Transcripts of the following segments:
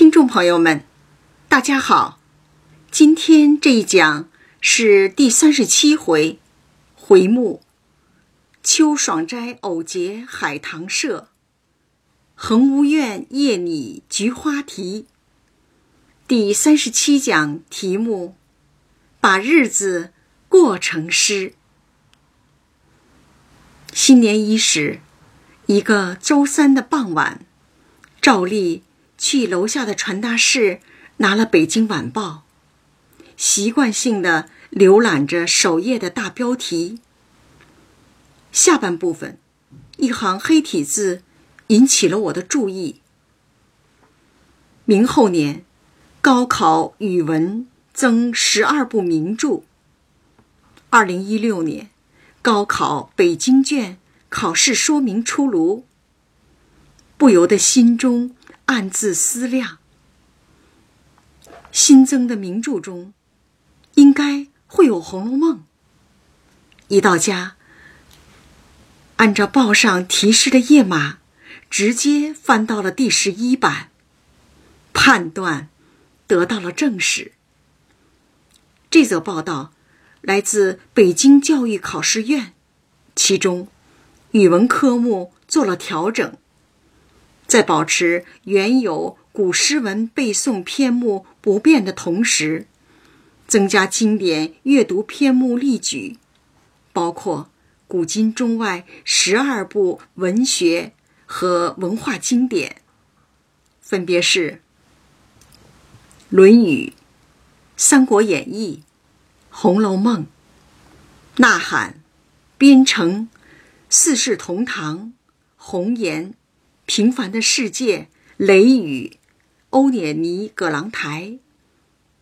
听众朋友们，大家好。今天这一讲是第三十七回，回目“秋爽斋偶结海棠社，恒无怨夜拟菊花题”。第三十七讲题目：把日子过成诗。新年伊始，一个周三的傍晚，照例去楼下的传达室拿了《北京晚报》。习惯性的浏览着首页的大标题。下半部分，一行黑体字引起了我的注意：明后年高考语文增十二部名著。二零一六年高考北京卷考试说明出炉，不由得心中暗自思量：新增的名著中。应该会有《红楼梦》。一到家，按照报上提示的页码，直接翻到了第十一版，判断得到了证实。这则报道来自北京教育考试院，其中语文科目做了调整，在保持原有古诗文背诵篇目不变的同时。增加经典阅读篇目例举，包括古今中外十二部文学和文化经典，分别是《论语》《三国演义》《红楼梦》《呐喊》《边城》《四世同堂》《红颜》《平凡的世界》《雷雨》《欧涅尼葛朗台》《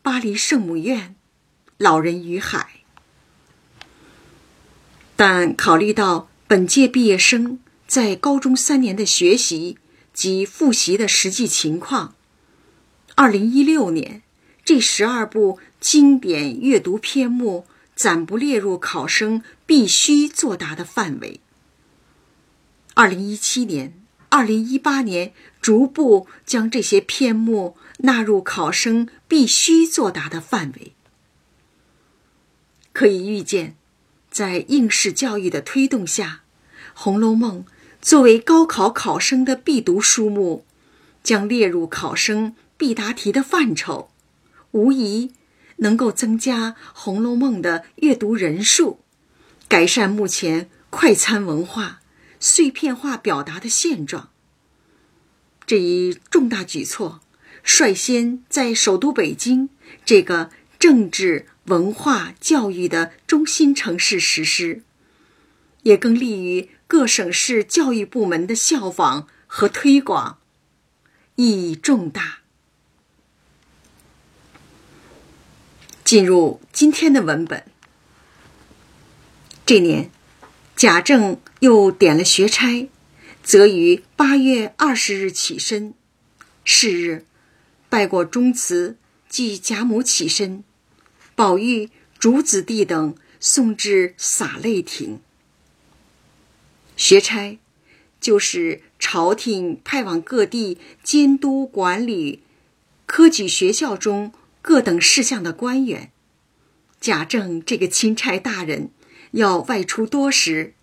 巴黎圣母院》。老人与海，但考虑到本届毕业生在高中三年的学习及复习的实际情况，二零一六年这十二部经典阅读篇目暂不列入考生必须作答的范围。二零一七年、二零一八年逐步将这些篇目纳入考生必须作答的范围。可以预见，在应试教育的推动下，《红楼梦》作为高考考生的必读书目，将列入考生必答题的范畴，无疑能够增加《红楼梦》的阅读人数，改善目前快餐文化、碎片化表达的现状。这一重大举措，率先在首都北京这个政治。文化教育的中心城市实施，也更利于各省市教育部门的效仿和推广，意义重大。进入今天的文本。这年，贾政又点了学差，则于八月二十日起身，是日拜过宗祠，即贾母起身。宝玉、主子弟等送至洒泪亭。学差，就是朝廷派往各地监督管理科举学校中各等事项的官员。贾政这个钦差大人要外出多时，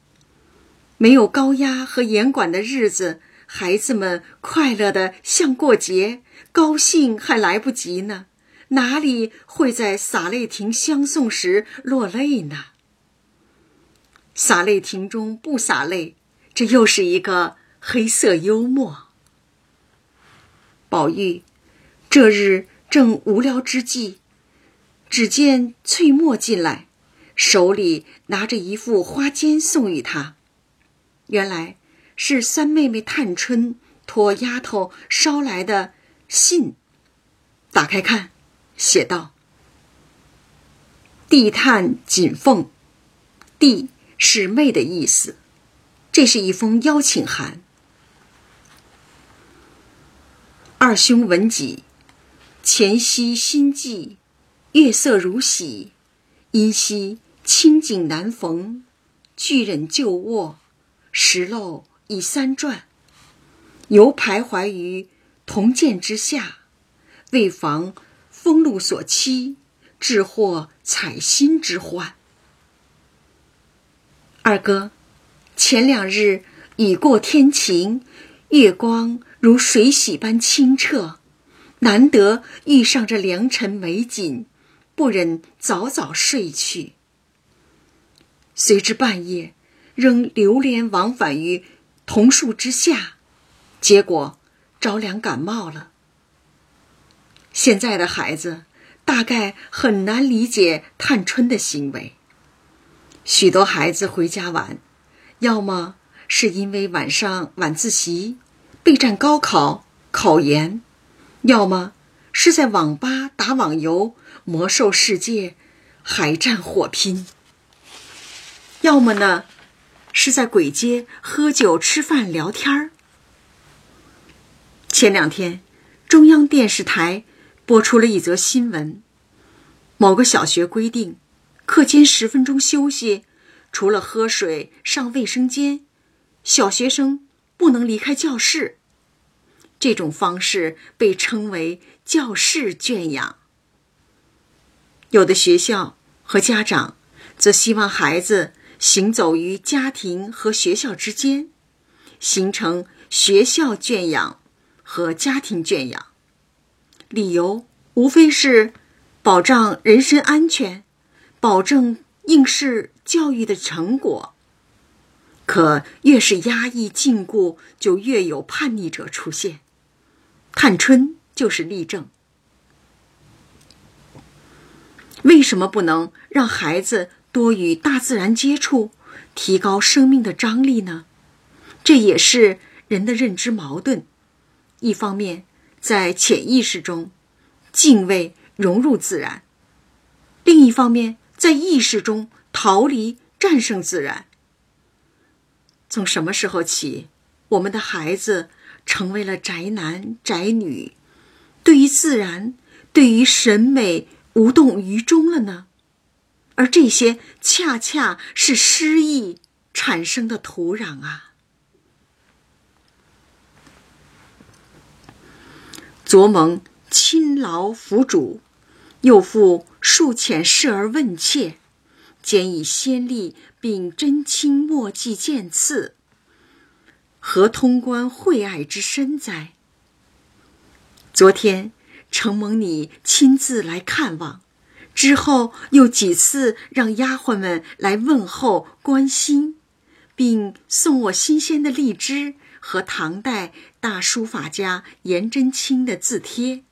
没有高压和严管的日子，孩子们快乐的像过节，高兴还来不及呢。哪里会在洒泪亭相送时落泪呢？洒泪亭中不洒泪，这又是一个黑色幽默。宝玉这日正无聊之际，只见翠墨进来，手里拿着一副花笺送与他。原来是三妹妹探春托丫头捎来的信，打开看。写道：“地探锦凤，地是妹的意思。这是一封邀请函。二兄闻己，前夕心悸，月色如洗，因夕清景难逢，巨忍旧卧，石漏已三转，犹徘徊于铜鉴之下，为防风露所欺，致祸采薪之患。二哥，前两日雨过天晴，月光如水洗般清澈，难得遇上这良辰美景，不忍早早睡去。随之半夜仍流连往返于桐树之下，结果着凉感冒了。现在的孩子大概很难理解探春的行为。许多孩子回家晚，要么是因为晚上晚自习、备战高考、考研，要么是在网吧打网游、魔兽世界、海战火拼。要么呢，是在鬼街喝酒、吃饭、聊天儿。前两天，中央电视台播出了一则新闻：某个小学规定，课间十分钟休息，除了喝水、上卫生间，小学生不能离开教室。这种方式被称为“教室圈养”。有的学校和家长则希望孩子。行走于家庭和学校之间，形成学校圈养和家庭圈养。理由无非是保障人身安全，保证应试教育的成果。可越是压抑禁锢，就越有叛逆者出现。探春就是例证。为什么不能让孩子？多与大自然接触，提高生命的张力呢？这也是人的认知矛盾。一方面，在潜意识中敬畏融入自然；另一方面，在意识中逃离战胜自然。从什么时候起，我们的孩子成为了宅男宅女，对于自然、对于审美无动于衷了呢？而这些恰恰是诗意产生的土壤啊！昨蒙亲劳辅主，又复数遣侍儿问切，兼以先例，并真卿墨迹见次，何通关惠爱之深哉？昨天承蒙你亲自来看望。之后又几次让丫鬟们来问候关心，并送我新鲜的荔枝和唐代大书法家颜真卿的字帖。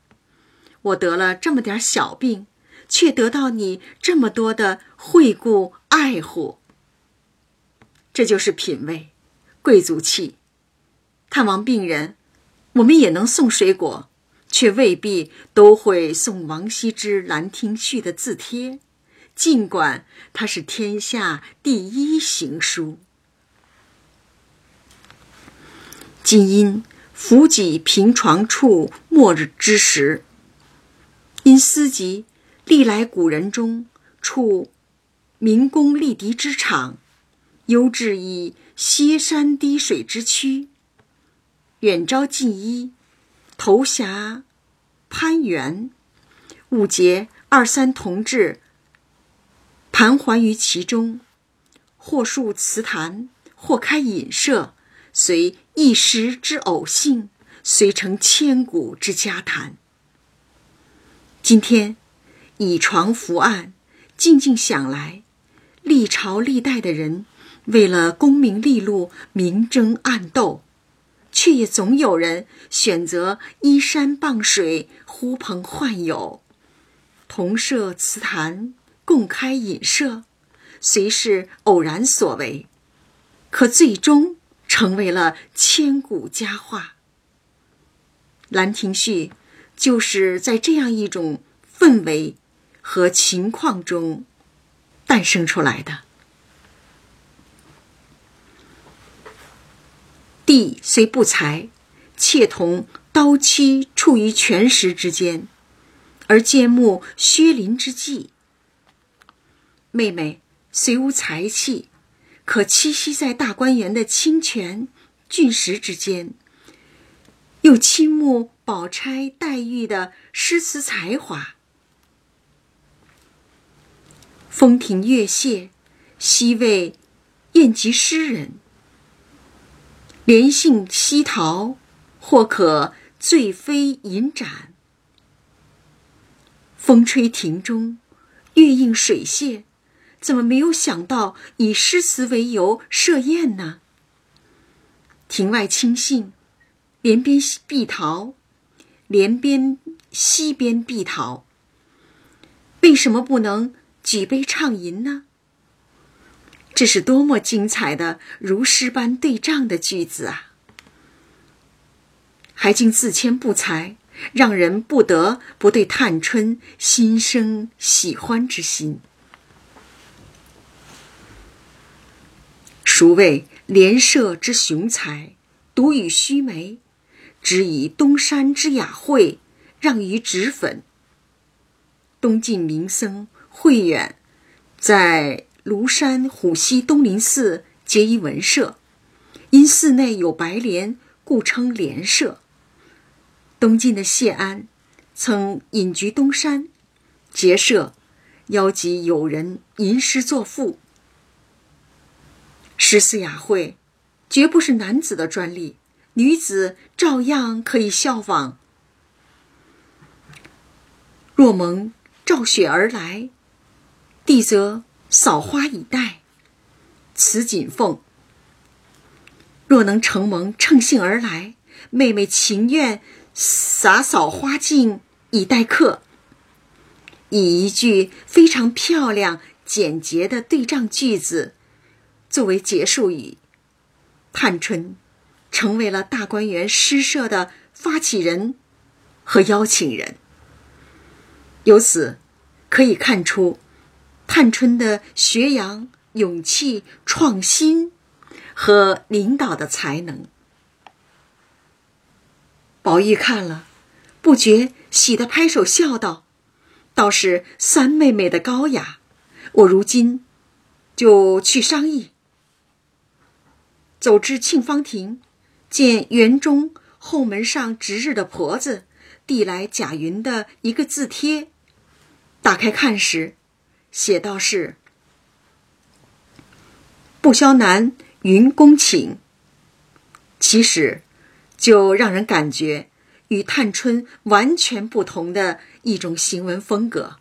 我得了这么点小病，却得到你这么多的惠顾爱护。这就是品味，贵族气。探望病人，我们也能送水果。却未必都会送王羲之《兰亭序》的字帖，尽管它是天下第一行书。今因伏己平床处末日之时，因思及历来古人中处民工立敌之场，犹至以歇山滴水之区，远招近依。投辖攀援，五节二三同志盘桓于其中，或述词坛，或开隐社，随一时之偶兴，遂成千古之家谈。今天倚床伏案，静静想来，历朝历代的人为了功名利禄，明争暗斗。却也总有人选择依山傍水、呼朋唤友，同设祠坛，共开隐社，虽是偶然所为，可最终成为了千古佳话。《兰亭序》就是在这样一种氛围和情况中诞生出来的。地虽不才，妾同刀妻处于权石之间，而见慕薛林之际。妹妹虽无才气，可栖息在大观园的清泉峻石之间，又倾慕宝钗、黛玉的诗词才华。风亭月榭，西为宴集诗人。莲杏溪桃，或可醉飞银盏。风吹亭中，月映水榭，怎么没有想到以诗词为由设宴呢？庭外青杏，莲边碧桃，莲边溪边碧桃。为什么不能？举杯畅饮呢？这是多么精彩的如诗般对仗的句子啊！还竟自谦不才，让人不得不对探春心生喜欢之心。孰谓连社之雄才，独与须眉，只以东山之雅惠，让于脂粉。东晋名僧。慧远在庐山虎溪东林寺结一文社，因寺内有白莲，故称莲社。东晋的谢安曾隐居东山结社，邀集友人吟诗作赋。诗词雅会绝不是男子的专利，女子照样可以效仿。若蒙照雪而来。弟则扫花以待，此锦凤。若能承蒙乘兴而来，妹妹情愿洒扫花径以待客。以一句非常漂亮、简洁的对仗句子作为结束语，探春成为了大观园诗社的发起人和邀请人。由此可以看出。探春的学养、勇气、创新和领导的才能，宝玉看了，不觉喜得拍手笑道：“倒是三妹妹的高雅，我如今就去商议。”走至沁芳亭，见园中后门上值日的婆子递来贾云的一个字帖，打开看时。写道是：“不消南云公请。”其实，就让人感觉与探春完全不同的一种行文风格。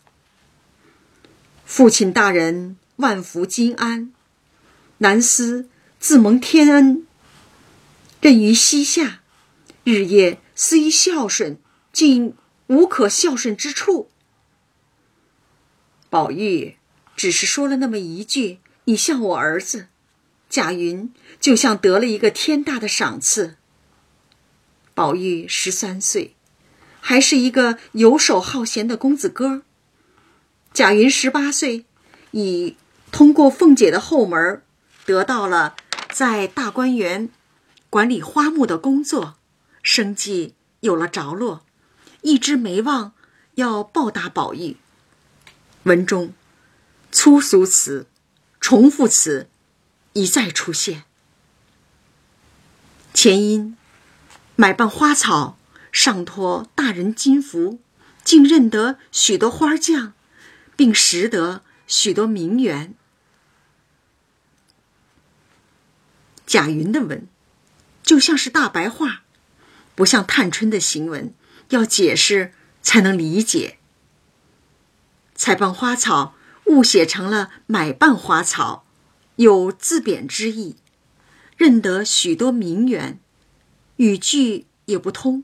父亲大人万福金安，南思自蒙天恩，任于西夏，日夜思于孝顺，竟无可孝顺之处。宝玉只是说了那么一句：“你像我儿子。”贾云就像得了一个天大的赏赐。宝玉十三岁，还是一个游手好闲的公子哥。贾云十八岁，已通过凤姐的后门，得到了在大观园管理花木的工作，生计有了着落，一直没忘要报答宝玉。文中，粗俗词、重复词一再出现。前因买办花草，上托大人金福，竟认得许多花匠，并识得许多名媛。贾云的文就像是大白话，不像探春的行文，要解释才能理解。采办花草误写成了买办花草，有自贬之意。认得许多名媛，语句也不通，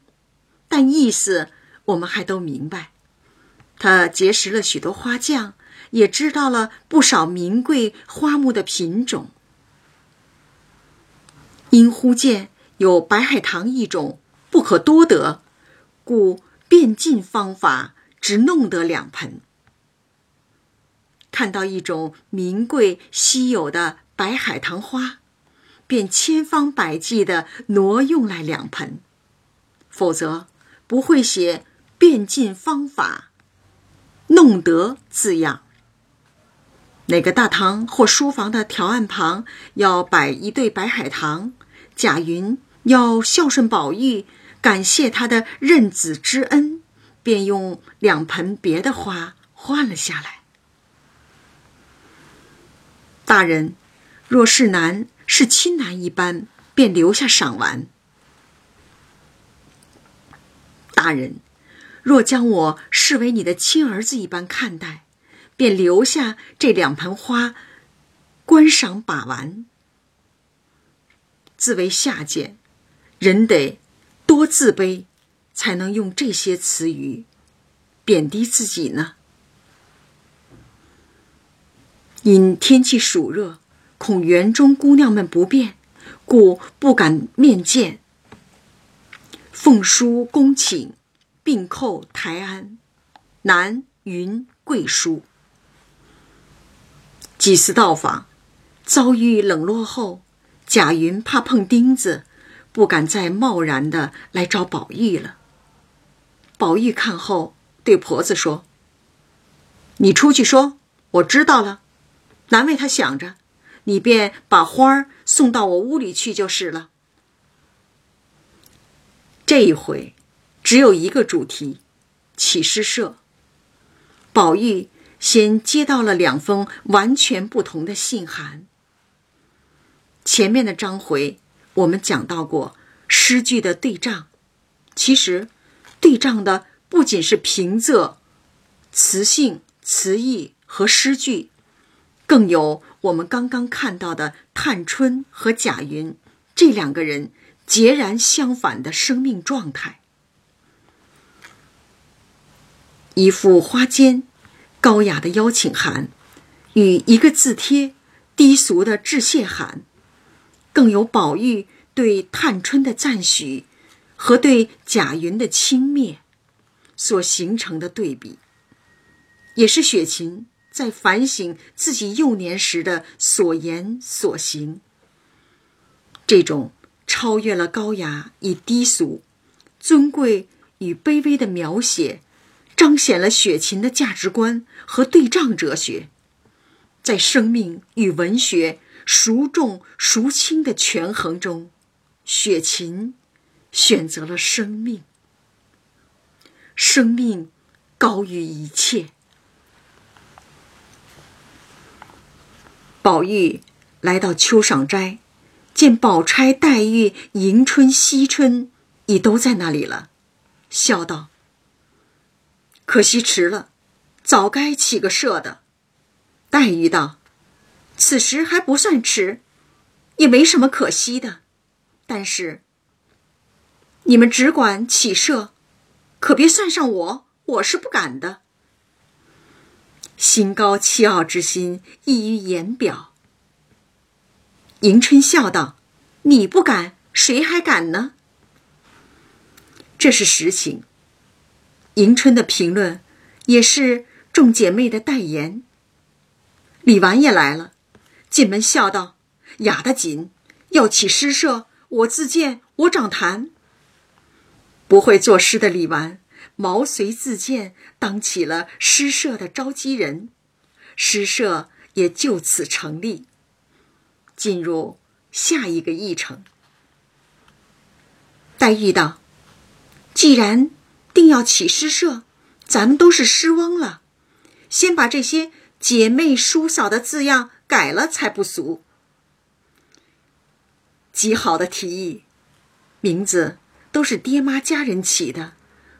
但意思我们还都明白。他结识了许多花匠，也知道了不少名贵花木的品种。因忽见有白海棠一种不可多得，故变尽方法，只弄得两盆。看到一种名贵稀有的白海棠花，便千方百计的挪用来两盆，否则不会写“变尽方法弄得”字样。哪个大堂或书房的条案旁要摆一对白海棠，贾云要孝顺宝玉，感谢他的认子之恩，便用两盆别的花换了下来。大人，若是男是亲男一般，便留下赏玩。大人，若将我视为你的亲儿子一般看待，便留下这两盆花，观赏把玩。自为下贱，人得多自卑，才能用这些词语贬低自己呢。因天气暑热，恐园中姑娘们不便，故不敢面见。奉书恭请，并叩台安，南云贵书。几次到访，遭遇冷落后，贾云怕碰钉子，不敢再贸然的来找宝玉了。宝玉看后，对婆子说：“你出去说，我知道了。”难为他想着，你便把花儿送到我屋里去就是了。这一回，只有一个主题：起诗社。宝玉先接到了两封完全不同的信函。前面的章回我们讲到过诗句的对仗，其实对仗的不仅是平仄、词性、词意和诗句。更有我们刚刚看到的探春和贾云这两个人截然相反的生命状态。一副花笺，高雅的邀请函，与一个字帖，低俗的致谢函，更有宝玉对探春的赞许和对贾云的轻蔑，所形成的对比，也是雪琴。在反省自己幼年时的所言所行，这种超越了高雅与低俗、尊贵与卑微的描写，彰显了雪琴的价值观和对仗哲学。在生命与文学孰重孰轻的权衡中，雪琴选择了生命，生命高于一切。宝玉来到秋赏斋，见宝钗、黛玉、迎春、惜春已都在那里了，笑道：“可惜迟了，早该起个社的。”黛玉道：“此时还不算迟，也没什么可惜的。但是你们只管起社，可别算上我，我是不敢的。”心高气傲之心溢于言表。迎春笑道：“你不敢，谁还敢呢？”这是实情。迎春的评论，也是众姐妹的代言。李纨也来了，进门笑道：“雅得紧，要起诗社，我自荐，我掌坛。”不会作诗的李纨。毛遂自荐，当起了诗社的召集人，诗社也就此成立。进入下一个议程。黛玉道：“既然定要起诗社，咱们都是诗翁了，先把这些姐妹叔嫂的字样改了才不俗。”极好的提议，名字都是爹妈家人起的。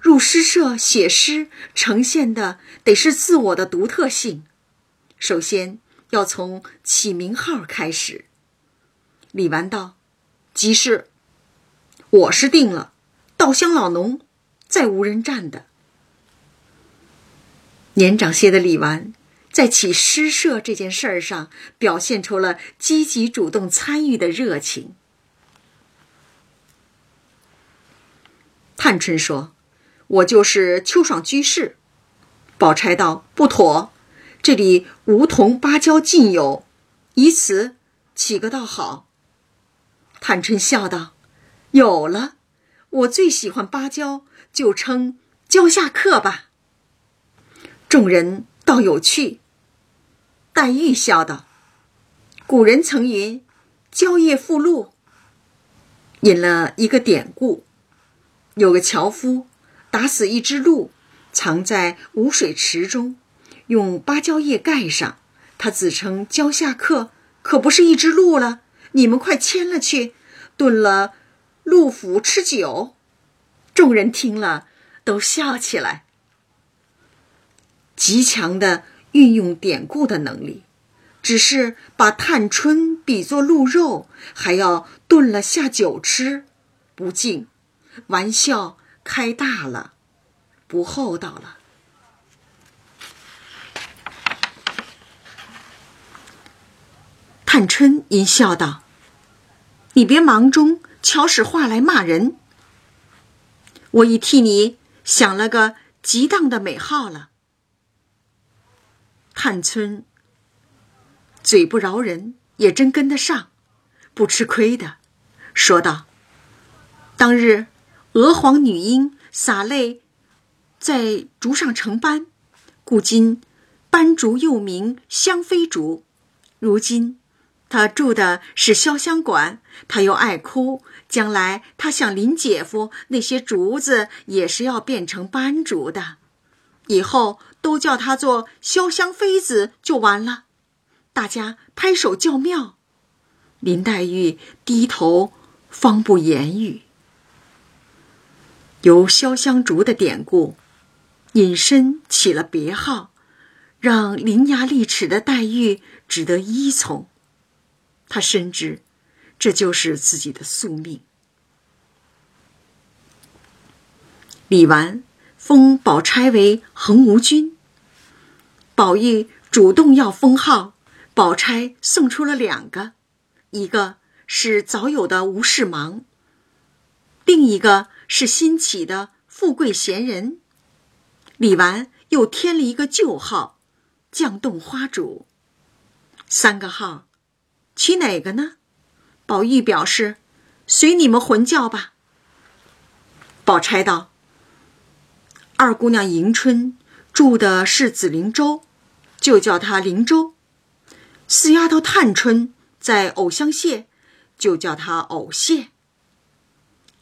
入诗社写诗，呈现的得是自我的独特性。首先要从起名号开始。李纨道：“即是，我是定了，稻香老农，再无人占的。”年长些的李纨，在起诗社这件事儿上，表现出了积极主动参与的热情。探春说。我就是秋爽居士，宝钗道不妥，这里梧桐芭蕉尽有，以此起个倒好。探春笑道：“有了，我最喜欢芭蕉，就称蕉下客吧。”众人倒有趣。黛玉笑道：“古人曾云‘蕉叶附露’，引了一个典故。”有个樵夫打死一只鹿，藏在无水池中，用芭蕉叶盖上。他自称蕉下客，可不是一只鹿了。你们快牵了去，炖了鹿脯吃酒。众人听了都笑起来。极强的运用典故的能力，只是把探春比作鹿肉，还要炖了下酒吃，不敬。玩笑开大了，不厚道了。探春因笑道：“你别忙中巧使话来骂人，我已替你想了个极当的美号了。”探春嘴不饶人，也真跟得上，不吃亏的，说道：“当日。”娥皇女英洒泪，在竹上成斑，故今斑竹又名香妃竹。如今她住的是潇湘馆，她又爱哭，将来她想林姐夫那些竹子也是要变成斑竹的，以后都叫她做潇湘妃子就完了。大家拍手叫妙。林黛玉低头，方不言语。由潇湘竹的典故，引申起了别号，让伶牙俐齿的黛玉只得依从。她深知，这就是自己的宿命。李纨封宝钗为恒芜君，宝玉主动要封号，宝钗送出了两个，一个是早有的吴世芒，另一个。是新起的富贵闲人，李纨又添了一个旧号“绛洞花主”。三个号，取哪个呢？宝玉表示：“随你们混叫吧。”宝钗道：“二姑娘迎春住的是紫菱洲，就叫她菱洲；四丫头探春在藕香榭，就叫她藕榭。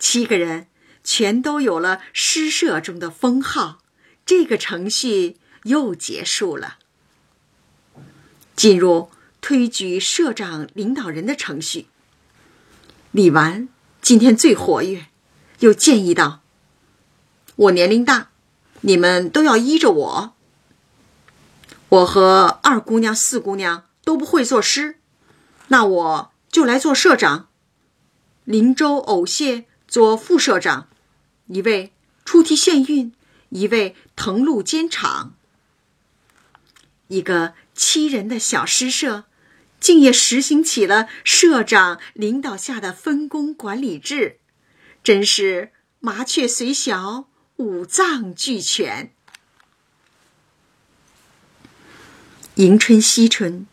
七个人。”全都有了诗社中的封号，这个程序又结束了。进入推举社长领导人的程序。李纨今天最活跃，又建议道：“我年龄大，你们都要依着我。我和二姑娘、四姑娘都不会作诗，那我就来做社长。林州藕谢做副社长。”一位出题献韵，一位誊录监场。一个七人的小诗社，竟也实行起了社长领导下的分工管理制，真是麻雀虽小，五脏俱全。迎春、惜春，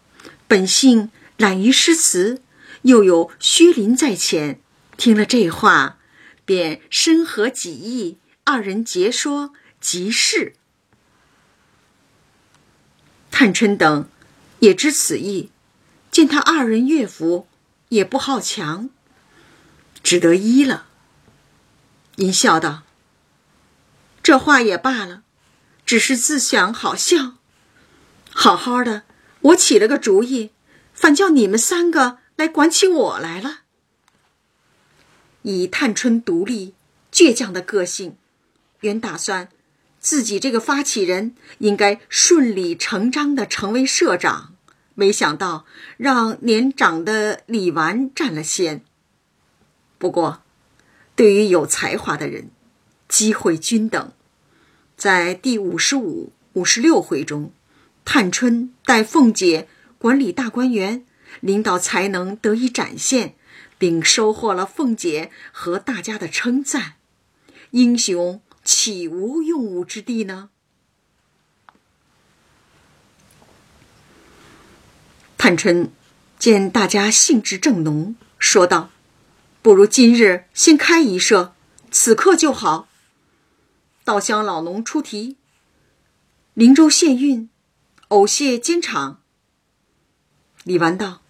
本性懒于诗词，又有薛林在前，听了这话。便深合己意，二人结说即事。探春等也知此意，见他二人乐府也不好强，只得依了。因笑道：“这话也罢了，只是自想好笑。好好的，我起了个主意，反叫你们三个来管起我来了。”以探春独立、倔强的个性，原打算自己这个发起人应该顺理成章的成为社长，没想到让年长的李纨占了先。不过，对于有才华的人，机会均等。在第五十五、五十六回中，探春带凤姐管理大观园，领导才能得以展现。并收获了凤姐和大家的称赞，英雄岂无用武之地呢？探春见大家兴致正浓，说道：“不如今日先开一社，此刻就好。稻香老农出题，灵州县运，藕蟹监场。”李纨道：“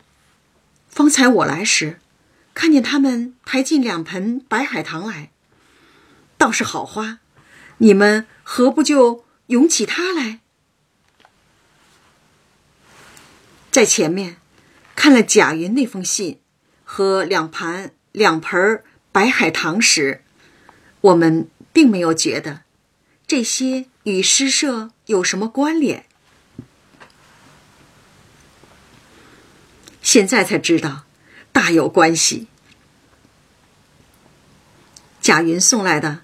方才我来时。”看见他们抬进两盆白海棠来，倒是好花，你们何不就涌起它来？在前面看了贾云那封信和两盘两盆白海棠时，我们并没有觉得这些与诗社有什么关联。现在才知道，大有关系。贾云送来的，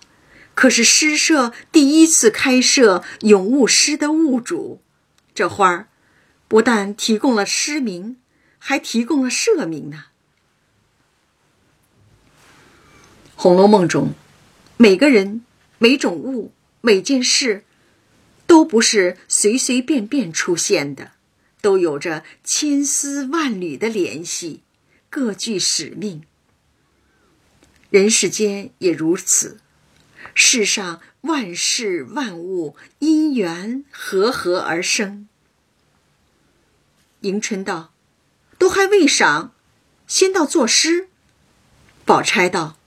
可是诗社第一次开设咏物诗的物主。这花儿不但提供了诗名，还提供了社名呢。《红楼梦》中，每个人、每种物、每件事，都不是随随便便出现的。都有着千丝万缕的联系，各具使命。人世间也如此，世上万事万物因缘和合而生。迎春道：“都还未赏，先到作诗。”宝钗道：“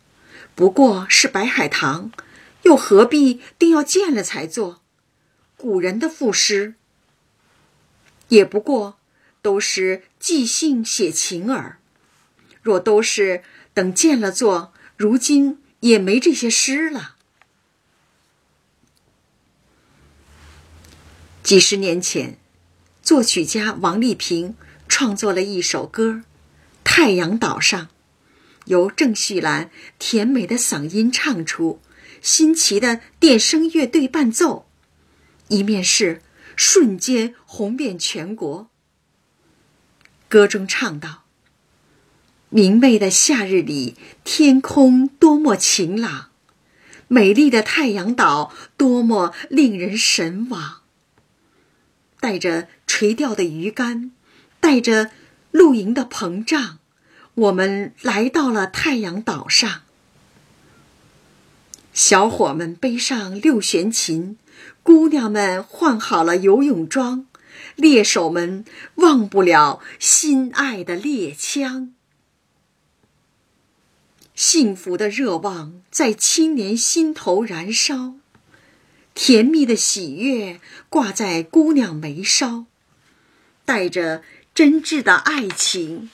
不过是白海棠，又何必定要见了才做？古人的赋诗。”也不过都是即兴写情耳，若都是等见了座，如今也没这些诗了。几十年前，作曲家王丽萍创作了一首歌《太阳岛上》，由郑绪岚甜美的嗓音唱出，新奇的电声乐队伴奏，一面是。瞬间红遍全国。歌中唱道：“明媚的夏日里，天空多么晴朗，美丽的太阳岛多么令人神往。”带着垂钓的鱼竿，带着露营的膨胀，我们来到了太阳岛上。小伙们背上六弦琴。姑娘们换好了游泳装，猎手们忘不了心爱的猎枪。幸福的热望在青年心头燃烧，甜蜜的喜悦挂在姑娘眉梢，带着真挚的爱情，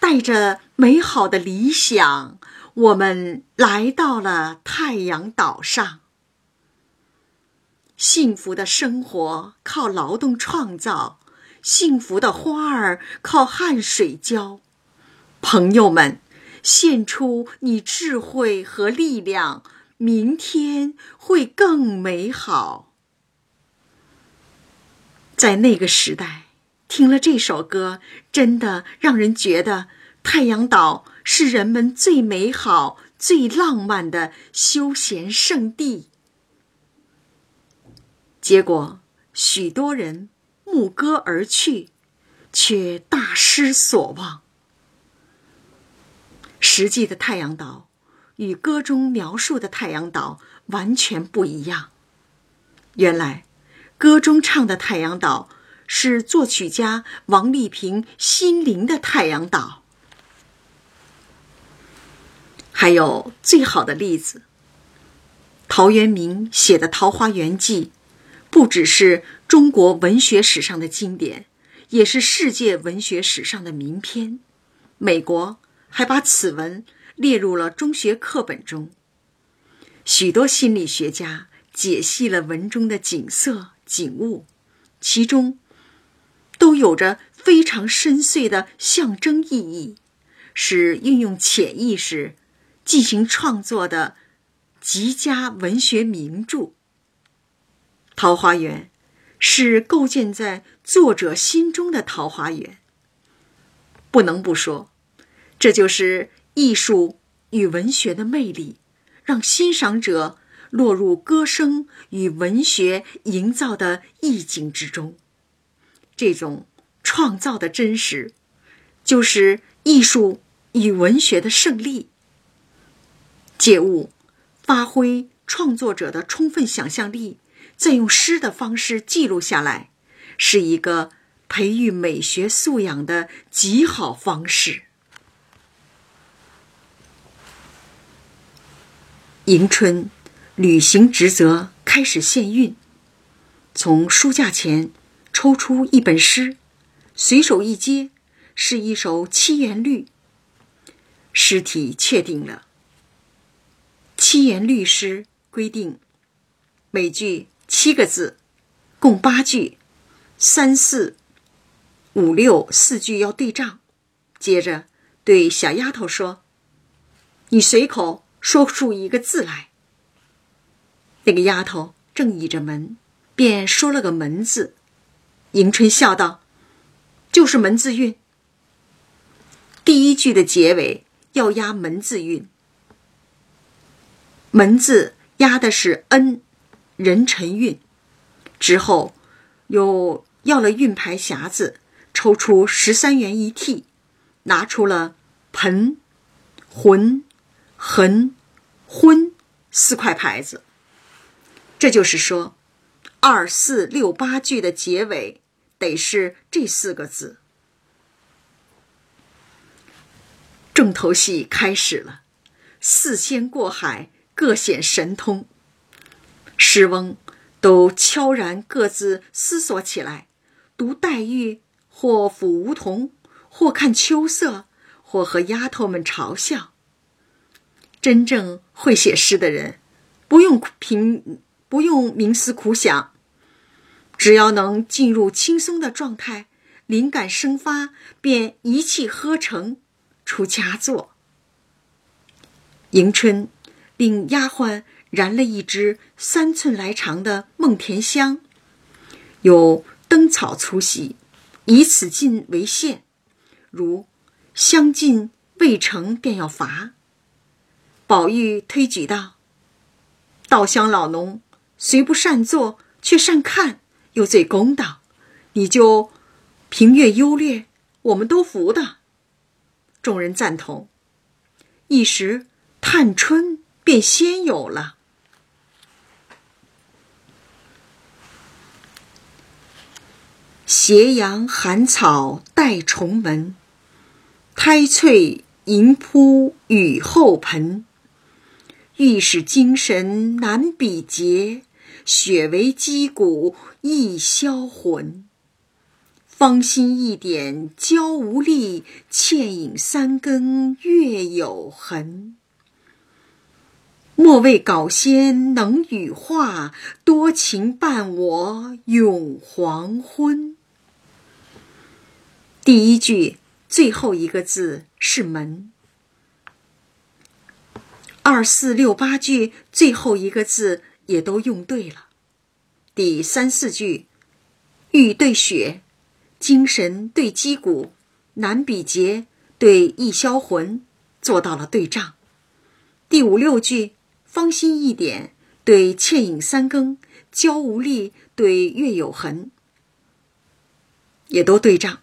带着美好的理想，我们来到了太阳岛上。幸福的生活靠劳动创造，幸福的花儿靠汗水浇。朋友们，献出你智慧和力量，明天会更美好。在那个时代，听了这首歌，真的让人觉得太阳岛是人们最美好、最浪漫的休闲胜地。结果，许多人牧歌而去，却大失所望。实际的太阳岛与歌中描述的太阳岛完全不一样。原来，歌中唱的太阳岛是作曲家王丽萍心灵的太阳岛。还有最好的例子，陶渊明写的《桃花源记》。不只是中国文学史上的经典，也是世界文学史上的名篇。美国还把此文列入了中学课本中。许多心理学家解析了文中的景色景物，其中都有着非常深邃的象征意义，是运用潜意识进行创作的极佳文学名著。桃花源，是构建在作者心中的桃花源。不能不说，这就是艺术与文学的魅力，让欣赏者落入歌声与文学营造的意境之中。这种创造的真实，就是艺术与文学的胜利。借物，发挥创作者的充分想象力。再用诗的方式记录下来，是一个培育美学素养的极好方式。迎春履行职责，开始献韵。从书架前抽出一本诗，随手一接，是一首七言律。诗体确定了。七言律诗规定，每句七个字，共八句，三四五六四句要对仗。接着对小丫头说：“你随口说出一个字来。”那个丫头正倚着门，便说了个“门”字。迎春笑道：“就是门字韵。第一句的结尾要押门字韵，门字押的是恩，人辰韵。之后又要了韵牌匣子，抽出十三元一屉，拿出了盆、魂、痕、婚四块牌子。这就是说，二四六八句的结尾得是这四个字。重头戏开始了，四仙过海，各显神通。诗翁都悄然各自思索起来，读黛玉，或抚梧桐，或看秋色，或和丫头们嘲笑。真正会写诗的人，不用凭。不用冥思苦想，只要能进入轻松的状态，灵感生发，便一气呵成，出佳作。迎春令丫鬟燃了一支三寸来长的梦田香，有灯草粗细，以此尽为限。如香尽未成，便要罚。宝玉推举道：“稻香老农。”虽不善作，却善看，又最公道，你就评阅优劣，我们都服的。众人赞同，一时探春便先有了。斜阳寒草带重门，苔翠银铺雨后盆。欲使精神难比劫。雪为肌骨易销魂，芳心一点娇无力，倩影三更月有痕。莫谓稿仙能羽化，多情伴我永黄昏。第一句最后一个字是门，二四六八句最后一个字。也都用对了。第三四句，玉对雪，精神对击鼓，难比劫对易销魂，做到了对仗。第五六句，芳心一点对倩影三更，娇无力对月有痕，也都对仗，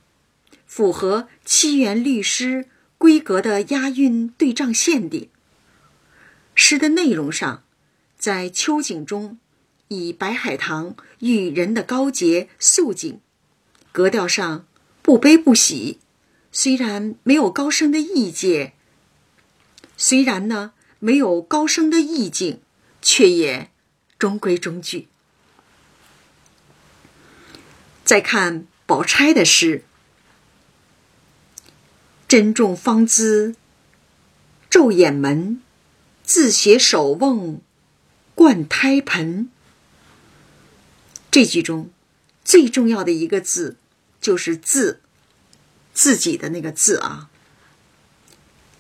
符合七言律诗规格的押韵对仗限定。诗的内容上。在秋景中，以白海棠喻人的高洁素净，格调上不悲不喜。虽然没有高深的意境，虽然呢没有高深的意境，却也中规中矩。再看宝钗的诗：“珍重芳姿，昼掩门，自携手瓮。”灌胎盆，这句中最重要的一个字就是“自”，自己的那个“自”啊，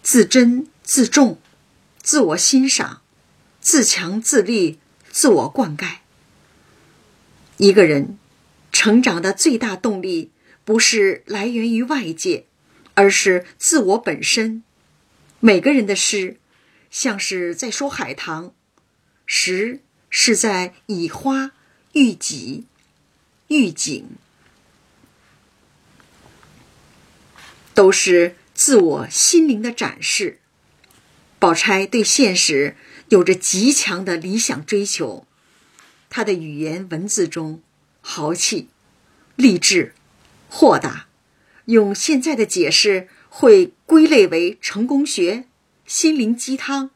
自珍、自重、自我欣赏、自强自立、自我灌溉。一个人成长的最大动力，不是来源于外界，而是自我本身。每个人的诗，像是在说海棠。实是在以花喻己、喻景，都是自我心灵的展示。宝钗对现实有着极强的理想追求，她的语言文字中豪气、励志、豁达，用现在的解释会归类为成功学、心灵鸡汤。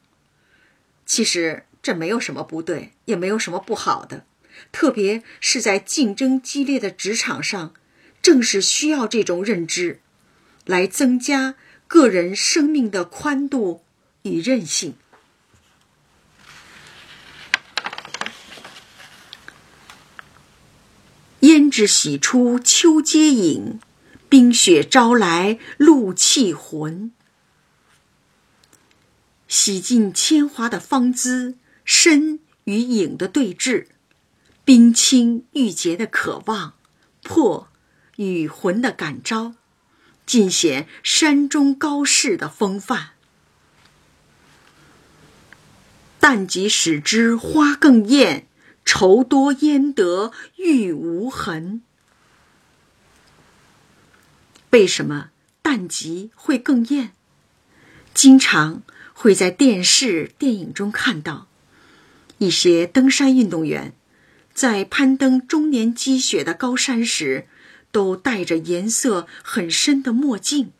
其实。这没有什么不对，也没有什么不好的。特别是在竞争激烈的职场上，正是需要这种认知，来增加个人生命的宽度与韧性。胭脂洗出秋阶影，冰雪招来露气魂。洗尽铅华的芳姿，身与影的对峙。冰清玉洁的渴望，魄与魂的感召，尽显山中高士的风范。但即使知花更艳，愁多焉得玉无痕？为什么淡极会更艳？经常会在电视、电影中看到一些登山运动员。在攀登终年积雪的高山时，都戴着颜色很深的墨镜，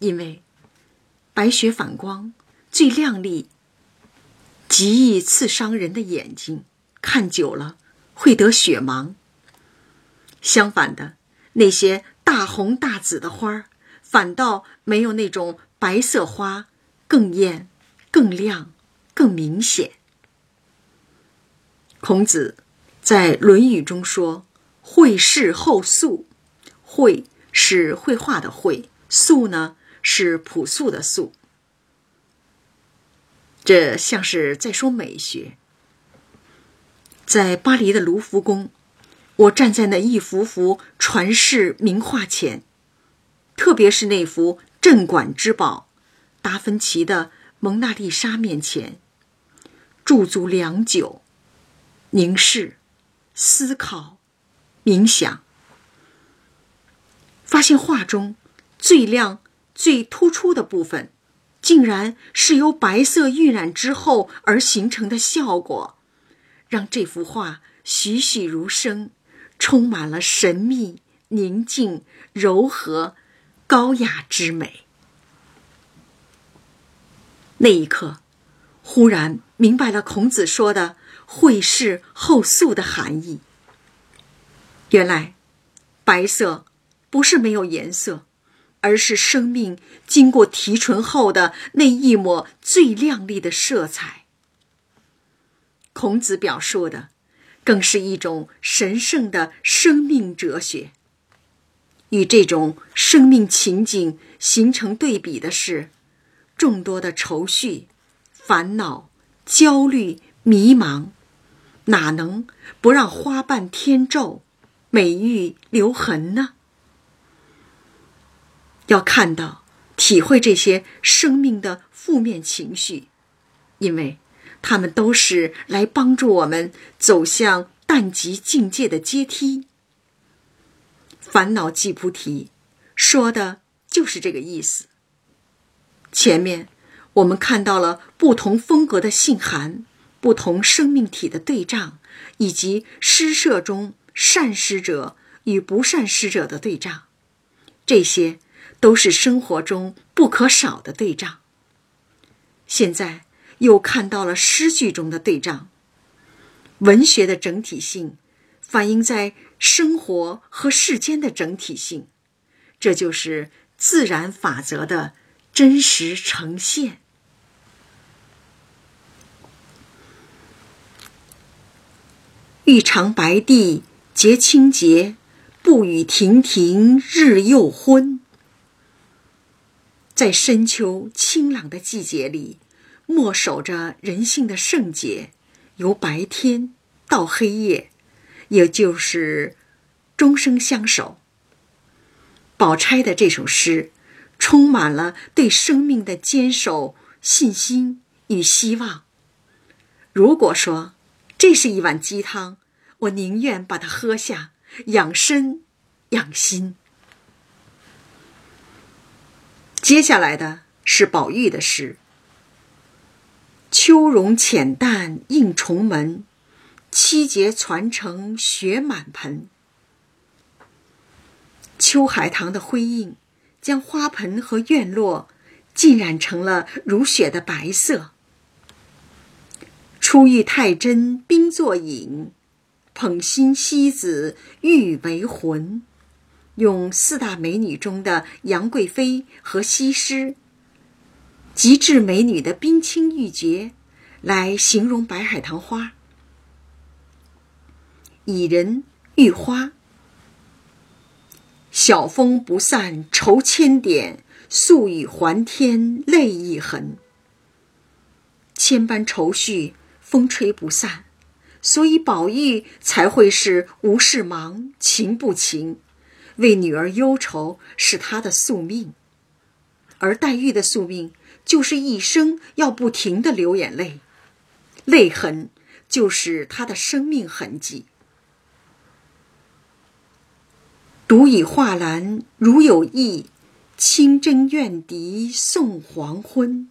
因为白雪反光最亮丽，极易刺伤人的眼睛，看久了会得雪盲。相反的，那些大红大紫的花儿，反倒没有那种白色花更艳、更亮、更明显。孔子在《论语》中说：“绘事后素。”绘是绘画的绘，素呢是朴素的素。这像是在说美学。在巴黎的卢浮宫，我站在那一幅幅传世名画前，特别是那幅镇馆之宝——达芬奇的《蒙娜丽莎》面前，驻足良久。凝视、思考、冥想，发现画中最亮、最突出的部分，竟然是由白色晕染之后而形成的效果，让这幅画栩栩如生，充满了神秘、宁静、柔和、高雅之美。那一刻，忽然明白了孔子说的。绘事后素的含义。原来，白色不是没有颜色，而是生命经过提纯后的那一抹最亮丽的色彩。孔子表述的，更是一种神圣的生命哲学。与这种生命情景形成对比的是，众多的愁绪、烦恼、焦虑、迷茫。哪能不让花瓣添皱，美玉留痕呢？要看到、体会这些生命的负面情绪，因为它们都是来帮助我们走向淡极境界的阶梯。烦恼即菩提，说的就是这个意思。前面我们看到了不同风格的信函。不同生命体的对仗，以及诗社中善诗者与不善诗者的对仗，这些都是生活中不可少的对仗。现在又看到了诗句中的对仗，文学的整体性反映在生活和世间的整体性，这就是自然法则的真实呈现。玉长白帝洁清洁，不与亭亭日又昏。在深秋清朗的季节里，默守着人性的圣洁，由白天到黑夜，也就是终生相守。宝钗的这首诗，充满了对生命的坚守、信心与希望。如果说这是一碗鸡汤，我宁愿把它喝下，养身养心。接下来的是宝玉的诗：“秋容浅淡映重门，七节传承雪满盆。”秋海棠的辉映，将花盆和院落浸染成了如雪的白色。初遇太真冰作饮，捧心西子玉为魂。用四大美女中的杨贵妃和西施，极致美女的冰清玉洁，来形容白海棠花。蚁人玉花，晓风不散愁千点，宿雨还天泪一痕。千般愁绪，风吹不散，所以宝玉才会是无事忙，情不情。为女儿忧愁是他的宿命，而黛玉的宿命就是一生要不停的流眼泪，泪痕就是她的生命痕迹。独倚画栏如有意，清真怨笛送黄昏。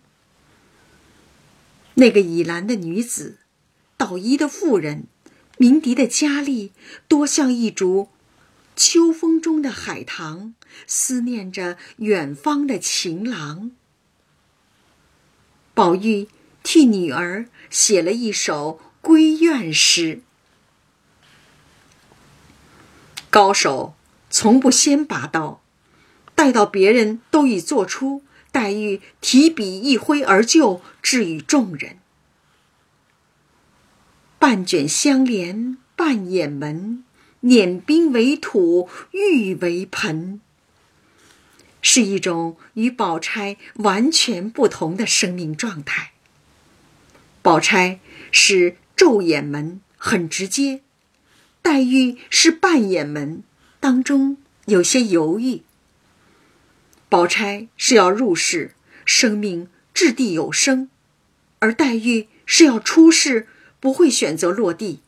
那个倚栏的女子，捣衣的妇人，鸣笛的佳丽，多像一株。秋风中的海棠，思念着远方的情郎。宝玉替女儿写了一首闺怨诗。高手从不先拔刀，待到别人都已做出，黛玉提笔一挥而就，置与众人。半卷香帘半掩门。碾冰为土，玉为盆，是一种与宝钗完全不同的生命状态。宝钗是昼掩门，很直接；黛玉是半掩门，当中有些犹豫。宝钗是要入世，生命掷地有声；而黛玉是要出世，不会选择落地，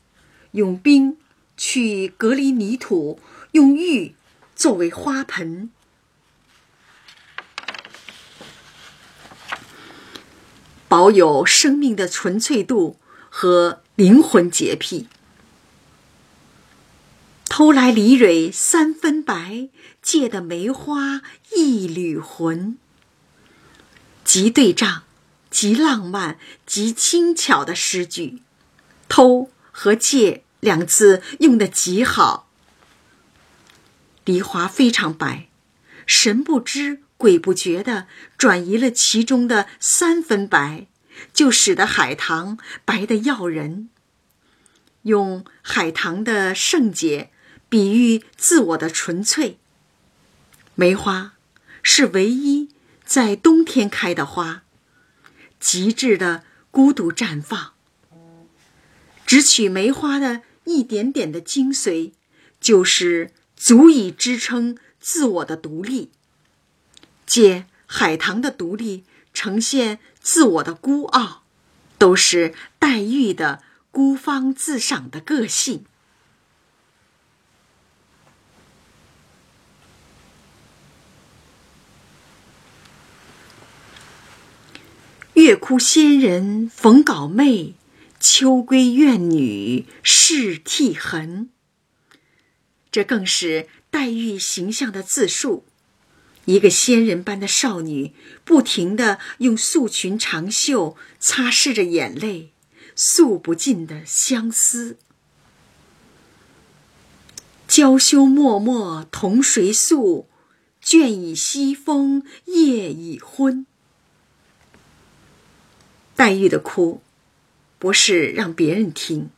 用冰。去隔离泥土，用玉作为花盆，保有生命的纯粹度和灵魂洁癖。偷来梨蕊三分白，借的梅花一缕魂。极对仗，极浪漫，极轻巧的诗句，偷和借。两字用的极好，梨花非常白，神不知鬼不觉的转移了其中的三分白，就使得海棠白的耀人。用海棠的圣洁比喻自我的纯粹。梅花是唯一在冬天开的花，极致的孤独绽放，只取梅花的。一点点的精髓，就是足以支撑自我的独立；借海棠的独立，呈现自我的孤傲，都是黛玉的孤芳自赏的个性。月窟仙人逢稿妹。秋闺怨女是涕痕，这更是黛玉形象的自述。一个仙人般的少女，不停的用素裙长袖擦拭着眼泪，诉不尽的相思。娇羞脉脉同谁诉？卷已西风夜已昏。黛玉的哭。不是让别人听，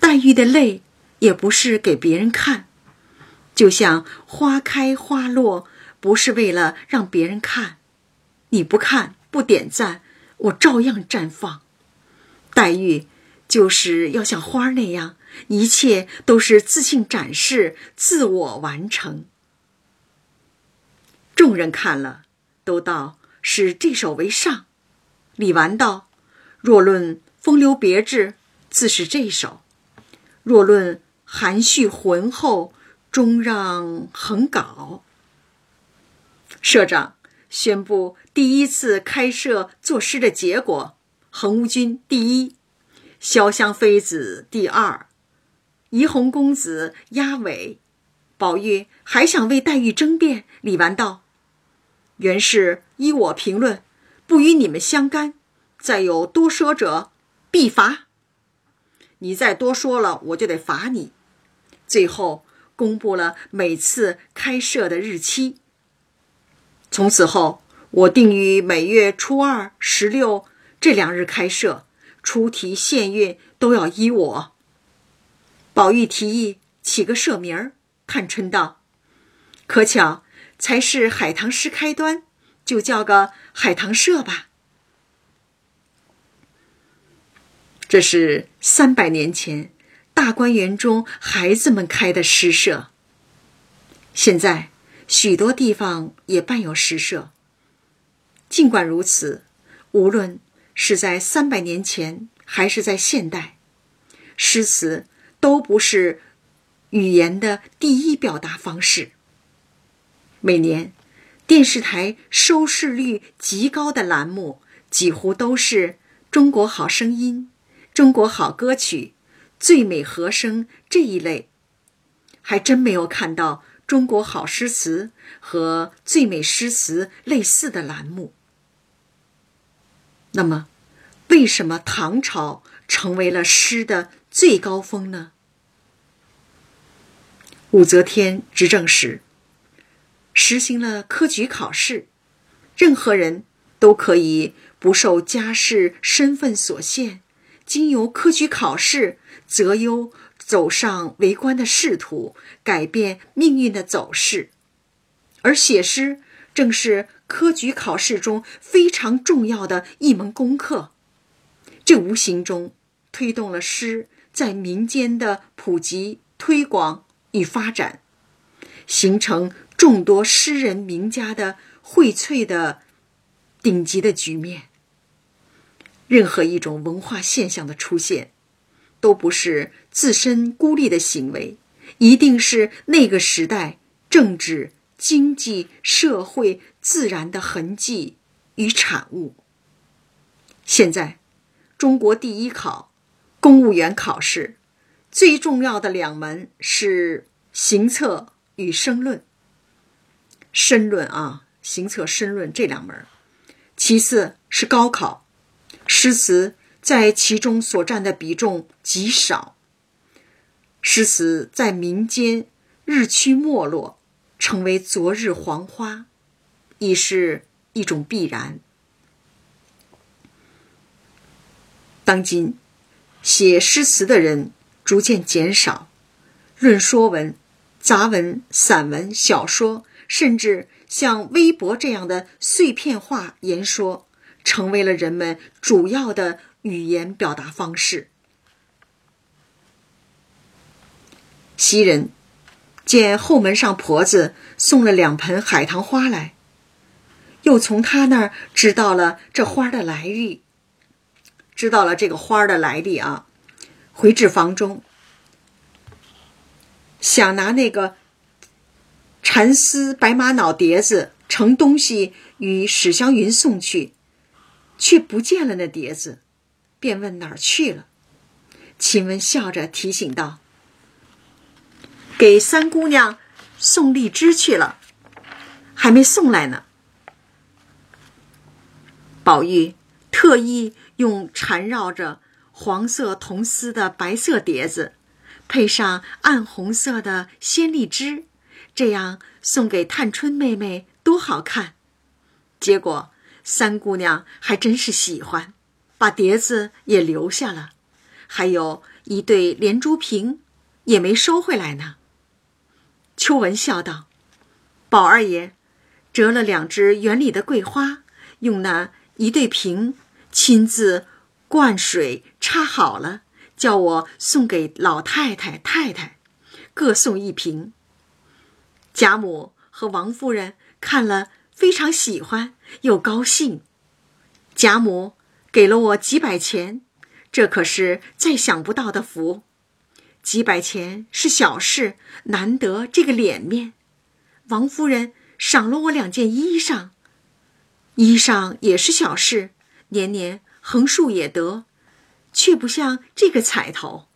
黛玉的泪也不是给别人看，就像花开花落，不是为了让别人看，你不看不点赞，我照样绽放。黛玉就是要像花那样，一切都是自信展示，自我完成。众人看了，都道是这首为上。李纨道：若论。风流别致，自是这首；若论含蓄浑厚，终让横稿。社长宣布第一次开设作诗的结果：横无君第一，潇湘妃子第二，怡红公子压尾。宝玉还想为黛玉争辩，李纨道：“原是依我评论，不与你们相干。再有多说者。”必罚。你再多说了，我就得罚你。最后公布了每次开设的日期。从此后，我定于每月初二、十六这两日开设，出题限韵都要依我。宝玉提议起个社名儿，探春道：“可巧才是海棠诗开端，就叫个海棠社吧。”这是三百年前大观园中孩子们开的诗社。现在许多地方也办有诗社。尽管如此，无论是在三百年前还是在现代，诗词都不是语言的第一表达方式。每年电视台收视率极高的栏目，几乎都是《中国好声音》。中国好歌曲、最美和声这一类，还真没有看到中国好诗词和最美诗词类似的栏目。那么，为什么唐朝成为了诗的最高峰呢？武则天执政时，实行了科举考试，任何人都可以不受家世身份所限。经由科举考试择优走上为官的仕途，改变命运的走势，而写诗正是科举考试中非常重要的一门功课。这无形中推动了诗在民间的普及、推广与发展，形成众多诗人名家的荟萃的顶级的局面。任何一种文化现象的出现，都不是自身孤立的行为，一定是那个时代政治、经济、社会、自然的痕迹与产物。现在，中国第一考公务员考试最重要的两门是行测与申论。申论啊，行测、申论这两门，其次是高考。诗词在其中所占的比重极少，诗词在民间日趋没落，成为昨日黄花，已是一种必然。当今写诗词的人逐渐减少，论说文、杂文、散文、小说，甚至像微博这样的碎片化言说。成为了人们主要的语言表达方式。袭人见后门上婆子送了两盆海棠花来，又从他那儿知道了这花的来历，知道了这个花的来历啊，回至房中，想拿那个蚕丝白玛瑙碟子盛东西与史湘云送去。却不见了那碟子，便问哪儿去了。晴雯笑着提醒道：“给三姑娘送荔枝去了，还没送来呢。”宝玉特意用缠绕着黄色铜丝的白色碟子，配上暗红色的鲜荔枝，这样送给探春妹妹多好看。结果。三姑娘还真是喜欢，把碟子也留下了，还有一对连珠瓶，也没收回来呢。秋文笑道：“宝二爷折了两只园里的桂花，用那一对瓶亲自灌水插好了，叫我送给老太太、太太，各送一瓶。贾母和王夫人看了。”非常喜欢又高兴，贾母给了我几百钱，这可是再想不到的福。几百钱是小事，难得这个脸面。王夫人赏了我两件衣裳，衣裳也是小事，年年横竖也得，却不像这个彩头。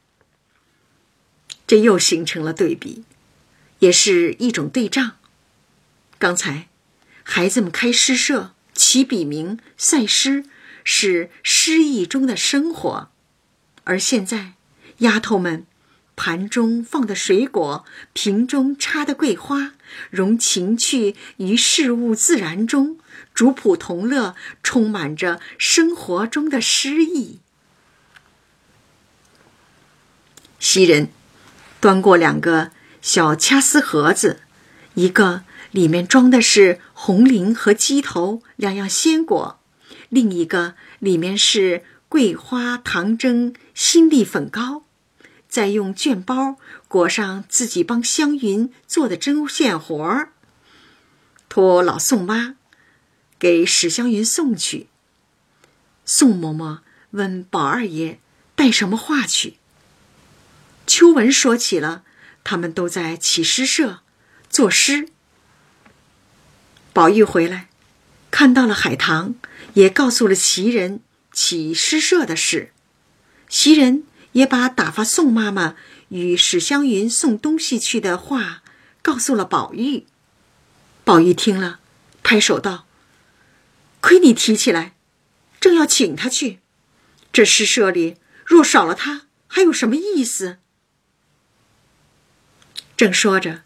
这又形成了对比，也是一种对仗。刚才。孩子们开诗社、起笔名、赛诗，是诗意中的生活。而现在，丫头们盘中放的水果，瓶中插的桂花，融情趣于事物自然中，主仆同乐，充满着生活中的诗意。袭人端过两个小掐丝盒子，一个里面装的是红菱和鸡头两样鲜果，另一个里面是桂花糖蒸新栗粉糕，再用绢包裹上自己帮湘云做的针线活儿，托老宋妈给史湘云送去。宋嬷嬷问宝二爷带什么话去。秋文说起了，他们都在起诗社作诗。宝玉回来，看到了海棠，也告诉了袭人起诗社的事。袭人也把打发宋妈妈与史湘云送东西去的话告诉了宝玉。宝玉听了，拍手道：“亏你提起来，正要请他去。这诗社里若少了他，还有什么意思？”正说着，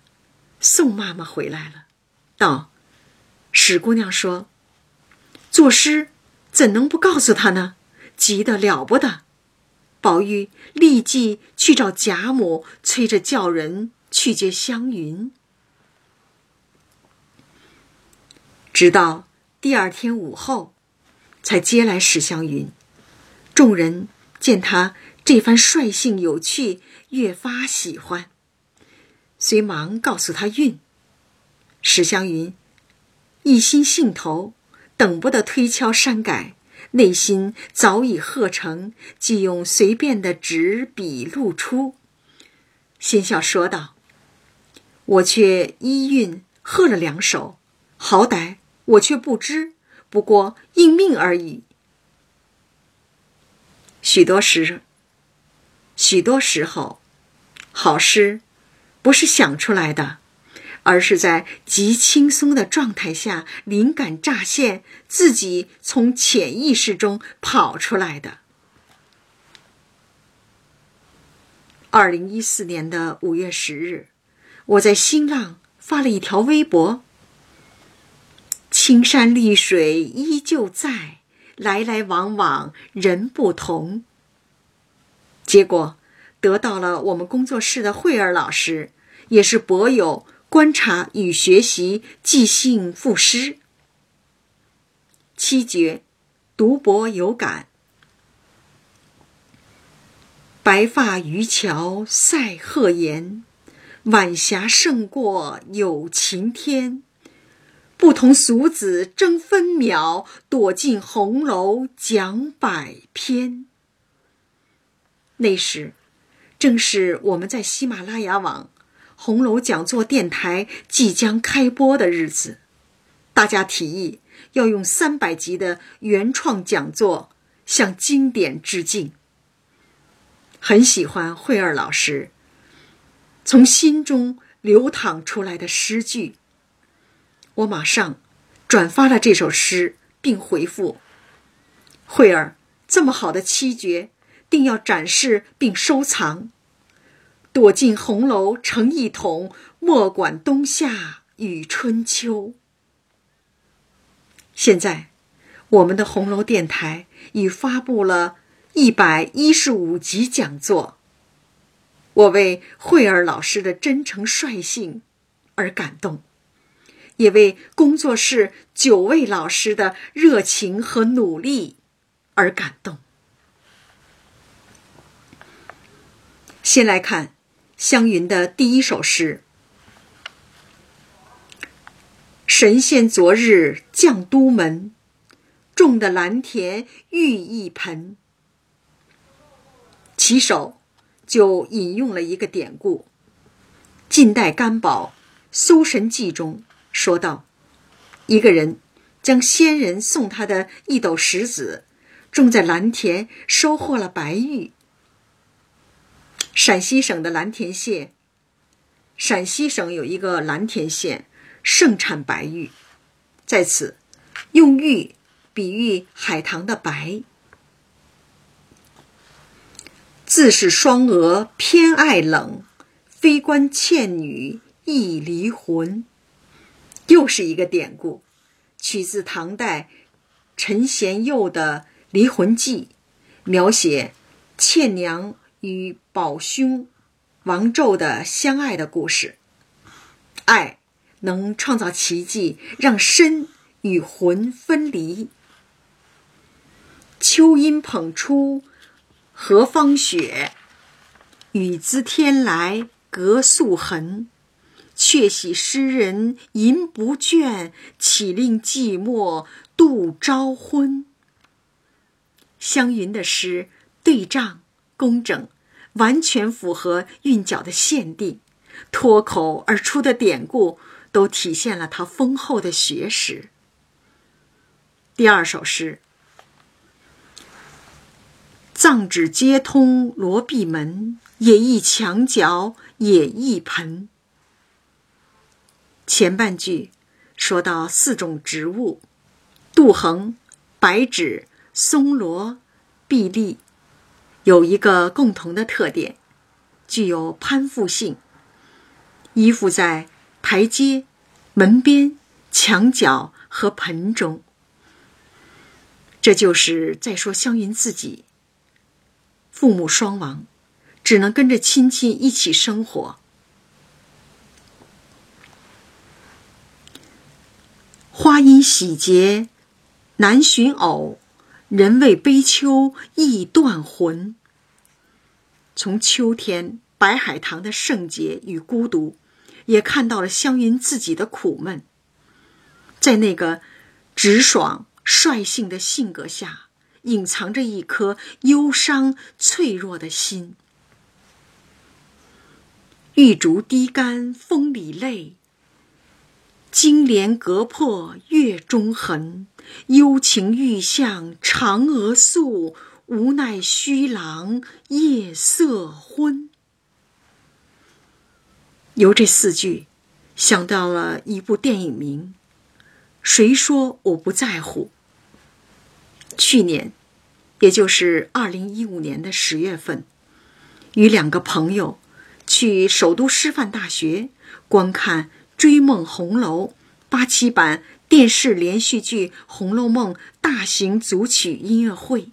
宋妈妈回来了，道：“史姑娘说，作诗怎能不告诉他呢？急得了不得。”宝玉立即去找贾母，催着叫人去接湘云。直到第二天午后，才接来史湘云。众人见他这番率性有趣，越发喜欢。遂忙告诉他运。史湘云一心兴头，等不得推敲删改，内心早已贺成，即用随便的纸笔露出，心笑说道：“我却依韵贺了两首，好歹我却不知，不过应命而已。许多时，许多时候，好诗。”不是想出来的，而是在极轻松的状态下，灵感乍现，自己从潜意识中跑出来的。二零一四年的五月十日，我在新浪发了一条微博：“青山绿水依旧在，来来往往人不同。”结果。得到了我们工作室的慧儿老师，也是博友观察与学习即兴赋诗。七绝，独博有感。白发渔樵赛鹤颜，晚霞胜过有晴天。不同俗子争分秒，躲进红楼讲百篇。那时。正是我们在喜马拉雅网红楼讲座电台即将开播的日子，大家提议要用三百集的原创讲座向经典致敬。很喜欢慧儿老师从心中流淌出来的诗句，我马上转发了这首诗，并回复慧儿：这么好的七绝，定要展示并收藏。躲进红楼成一统，莫管冬夏与春秋。现在，我们的红楼电台已发布了一百一十五集讲座。我为慧儿老师的真诚率性而感动，也为工作室九位老师的热情和努力而感动。先来看。湘云的第一首诗：神仙昨日降都门，种的蓝田玉一盆。起手就引用了一个典故，晋代甘宝《搜神记》中说道：一个人将仙人送他的一斗石子种在蓝田，收获了白玉。陕西省的蓝田县，陕西省有一个蓝田县，盛产白玉，在此用玉比喻海棠的白。自是双娥偏爱冷，非关倩女亦离魂。又是一个典故，取自唐代陈贤佑的《离魂记》，描写倩娘与宝兄王胄的相爱的故事。爱能创造奇迹，让身与魂分离。秋阴捧出何方雪，雨滋天来隔素痕。却喜诗人吟不倦，岂令寂寞度朝昏。湘云的诗对仗工整，完全符合韵脚的限定，脱口而出的典故都体现了他丰厚的学识。第二首诗：藏纸接通罗闭门，也一墙角也一盆。前半句说到四种植物：杜衡、白芷、松萝、碧丽，有一个共同的特点，具有攀附性，依附在台阶、门边、墙角和盆中。这就是在说湘云自己，父母双亡，只能跟着亲戚一起生活。花因喜结难寻偶，人为悲秋易断魂。从秋天白海棠的圣洁与孤独，也看到了湘云自己的苦闷。在那个直爽率性的性格下，隐藏着一颗忧伤脆弱的心。玉竹低干风里泪。金莲隔破月中痕，幽情欲向嫦娥诉，无奈虚郎夜色昏。由这四句，想到了一部电影名《谁说我不在乎》。去年，也就是二零一五年的十月份，与两个朋友去首都师范大学观看。《追梦红楼》八七版电视连续剧《红楼梦》大型组曲音乐会，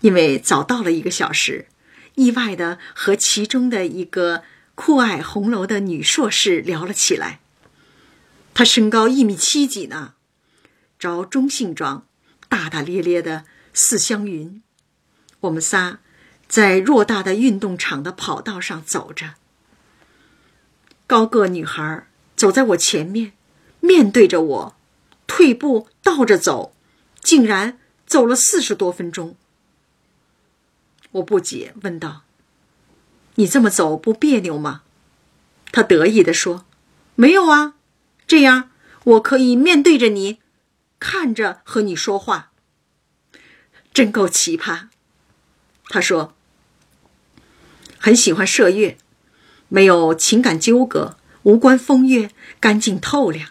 因为早到了一个小时，意外的和其中的一个酷爱红楼的女硕士聊了起来。她身高一米七几呢，着中性装，大大咧咧的似湘云。我们仨在偌大的运动场的跑道上走着。高个女孩走在我前面，面对着我，退步倒着走，竟然走了四十多分钟。我不解，问道：“你这么走不别扭吗？”他得意地说：“没有啊，这样我可以面对着你，看着和你说话。”真够奇葩。他说：“很喜欢射月。”没有情感纠葛，无关风月，干净透亮。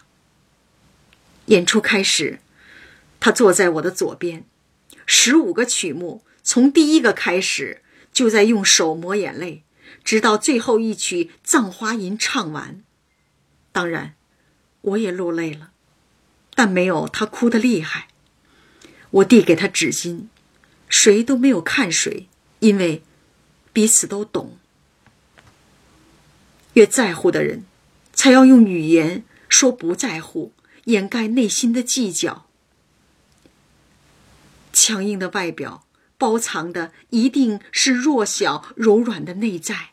演出开始，他坐在我的左边。十五个曲目，从第一个开始就在用手抹眼泪，直到最后一曲《葬花吟》唱完。当然，我也落泪了，但没有他哭得厉害。我递给他纸巾，谁都没有看谁，因为彼此都懂。越在乎的人，才要用语言说不在乎，掩盖内心的计较。强硬的外表包藏的一定是弱小柔软的内在。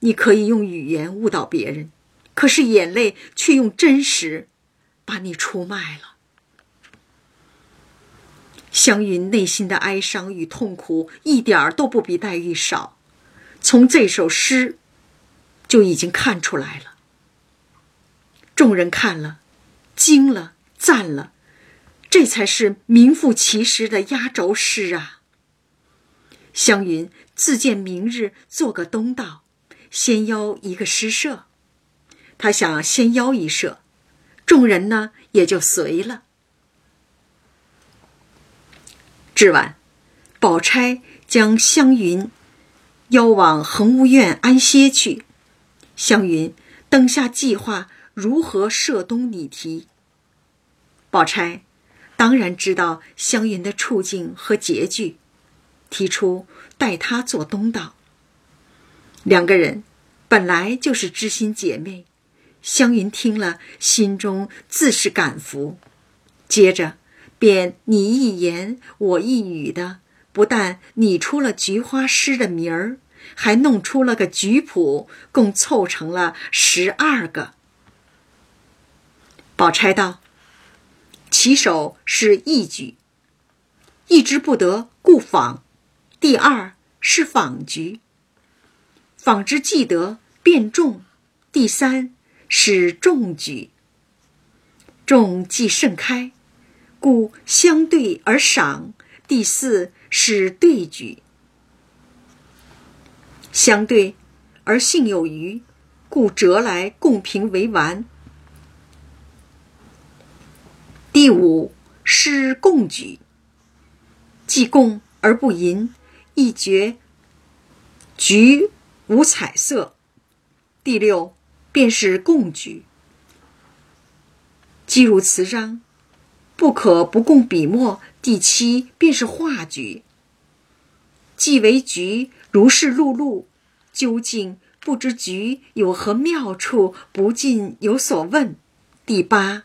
你可以用语言误导别人，可是眼泪却用真实把你出卖了。湘云内心的哀伤与痛苦一点儿都不比黛玉少。从这首诗。就已经看出来了。众人看了，惊了，赞了，这才是名副其实的压轴诗啊！湘云自荐明日做个东道，先邀一个诗社，他想先邀一社，众人呢也就随了。至晚，宝钗将湘云邀往恒芜院安歇去。湘云等下计划如何涉东拟题。宝钗当然知道湘云的处境和拮据，提出代她做东道。两个人本来就是知心姐妹，湘云听了心中自是感服，接着便你一言我一语的，不但拟出了菊花诗的名儿。还弄出了个菊谱，共凑成了十二个。宝钗道：“起手是一举，一之不得，故仿；第二是仿局，仿之既得，便重；第三是重举，重既盛开，故相对而赏；第四是对举。”相对，而性有余，故折来共评为完。第五是共举，既共而不淫，一绝菊无彩色。第六便是共举，既入词章，不可不共笔墨。第七便是画举，既为局。如是碌碌，究竟不知局有何妙处，不禁有所问。第八，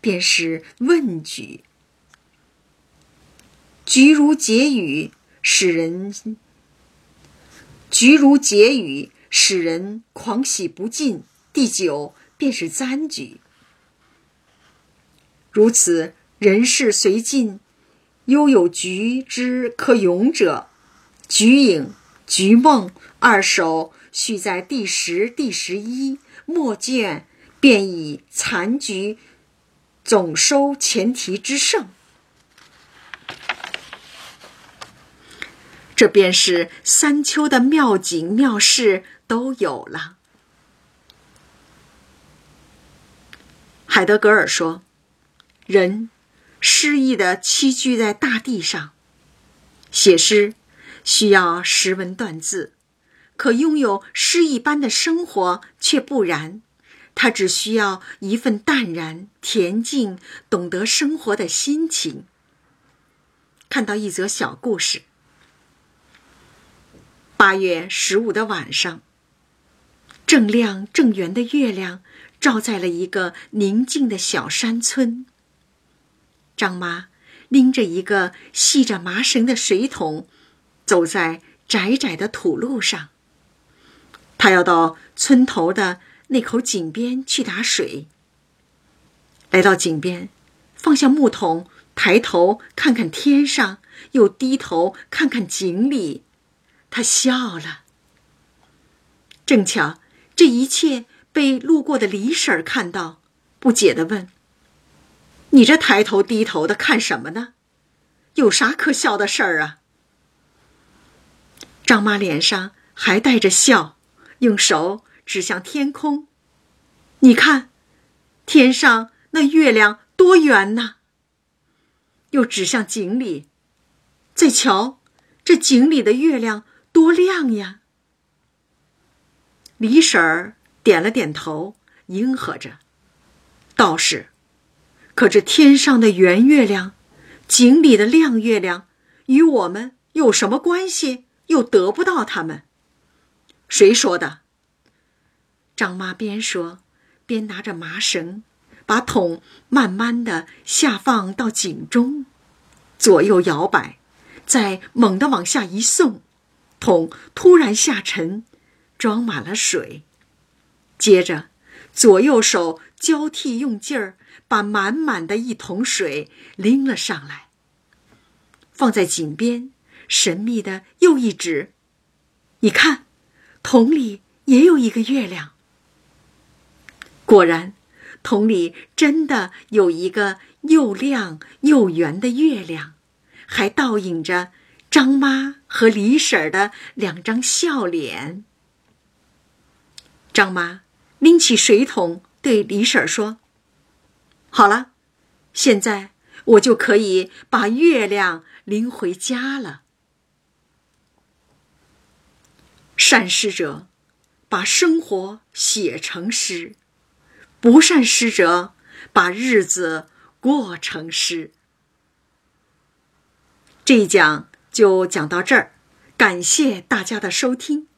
便是问局。局如结语，使人菊如解语，使人狂喜不尽。第九，便是簪局。如此人事随尽，悠有局之可咏者，局影。菊梦二首续在第十、第十一末卷，便以残局总收前提之胜。这便是三秋的妙景妙事都有了。海德格尔说：“人诗意的栖居在大地上，写诗。”需要识文断字，可拥有诗一般的生活却不然。他只需要一份淡然恬静、懂得生活的心情。看到一则小故事：八月十五的晚上，正亮正圆的月亮照在了一个宁静的小山村。张妈拎着一个系着麻绳的水桶。走在窄窄的土路上，他要到村头的那口井边去打水。来到井边，放下木桶，抬头看看天上，又低头看看井里，他笑了。正巧这一切被路过的李婶看到，不解的问：“你这抬头低头的看什么呢？有啥可笑的事儿啊？”张妈脸上还带着笑，用手指向天空：“你看，天上那月亮多圆呐。”又指向井里：“再瞧，这井里的月亮多亮呀。”李婶儿点了点头，应和着：“倒是，可这天上的圆月亮，井里的亮月亮，与我们有什么关系？”又得不到他们，谁说的？张妈边说边拿着麻绳，把桶慢慢的下放到井中，左右摇摆，再猛地往下一送，桶突然下沉，装满了水。接着，左右手交替用劲儿，把满满的一桶水拎了上来，放在井边。神秘的又一指，你看，桶里也有一个月亮。果然，桶里真的有一个又亮又圆的月亮，还倒影着张妈和李婶的两张笑脸。张妈拎起水桶对李婶说：“好了，现在我就可以把月亮拎回家了。”善诗者把生活写成诗，不善诗者把日子过成诗。这一讲就讲到这儿，感谢大家的收听。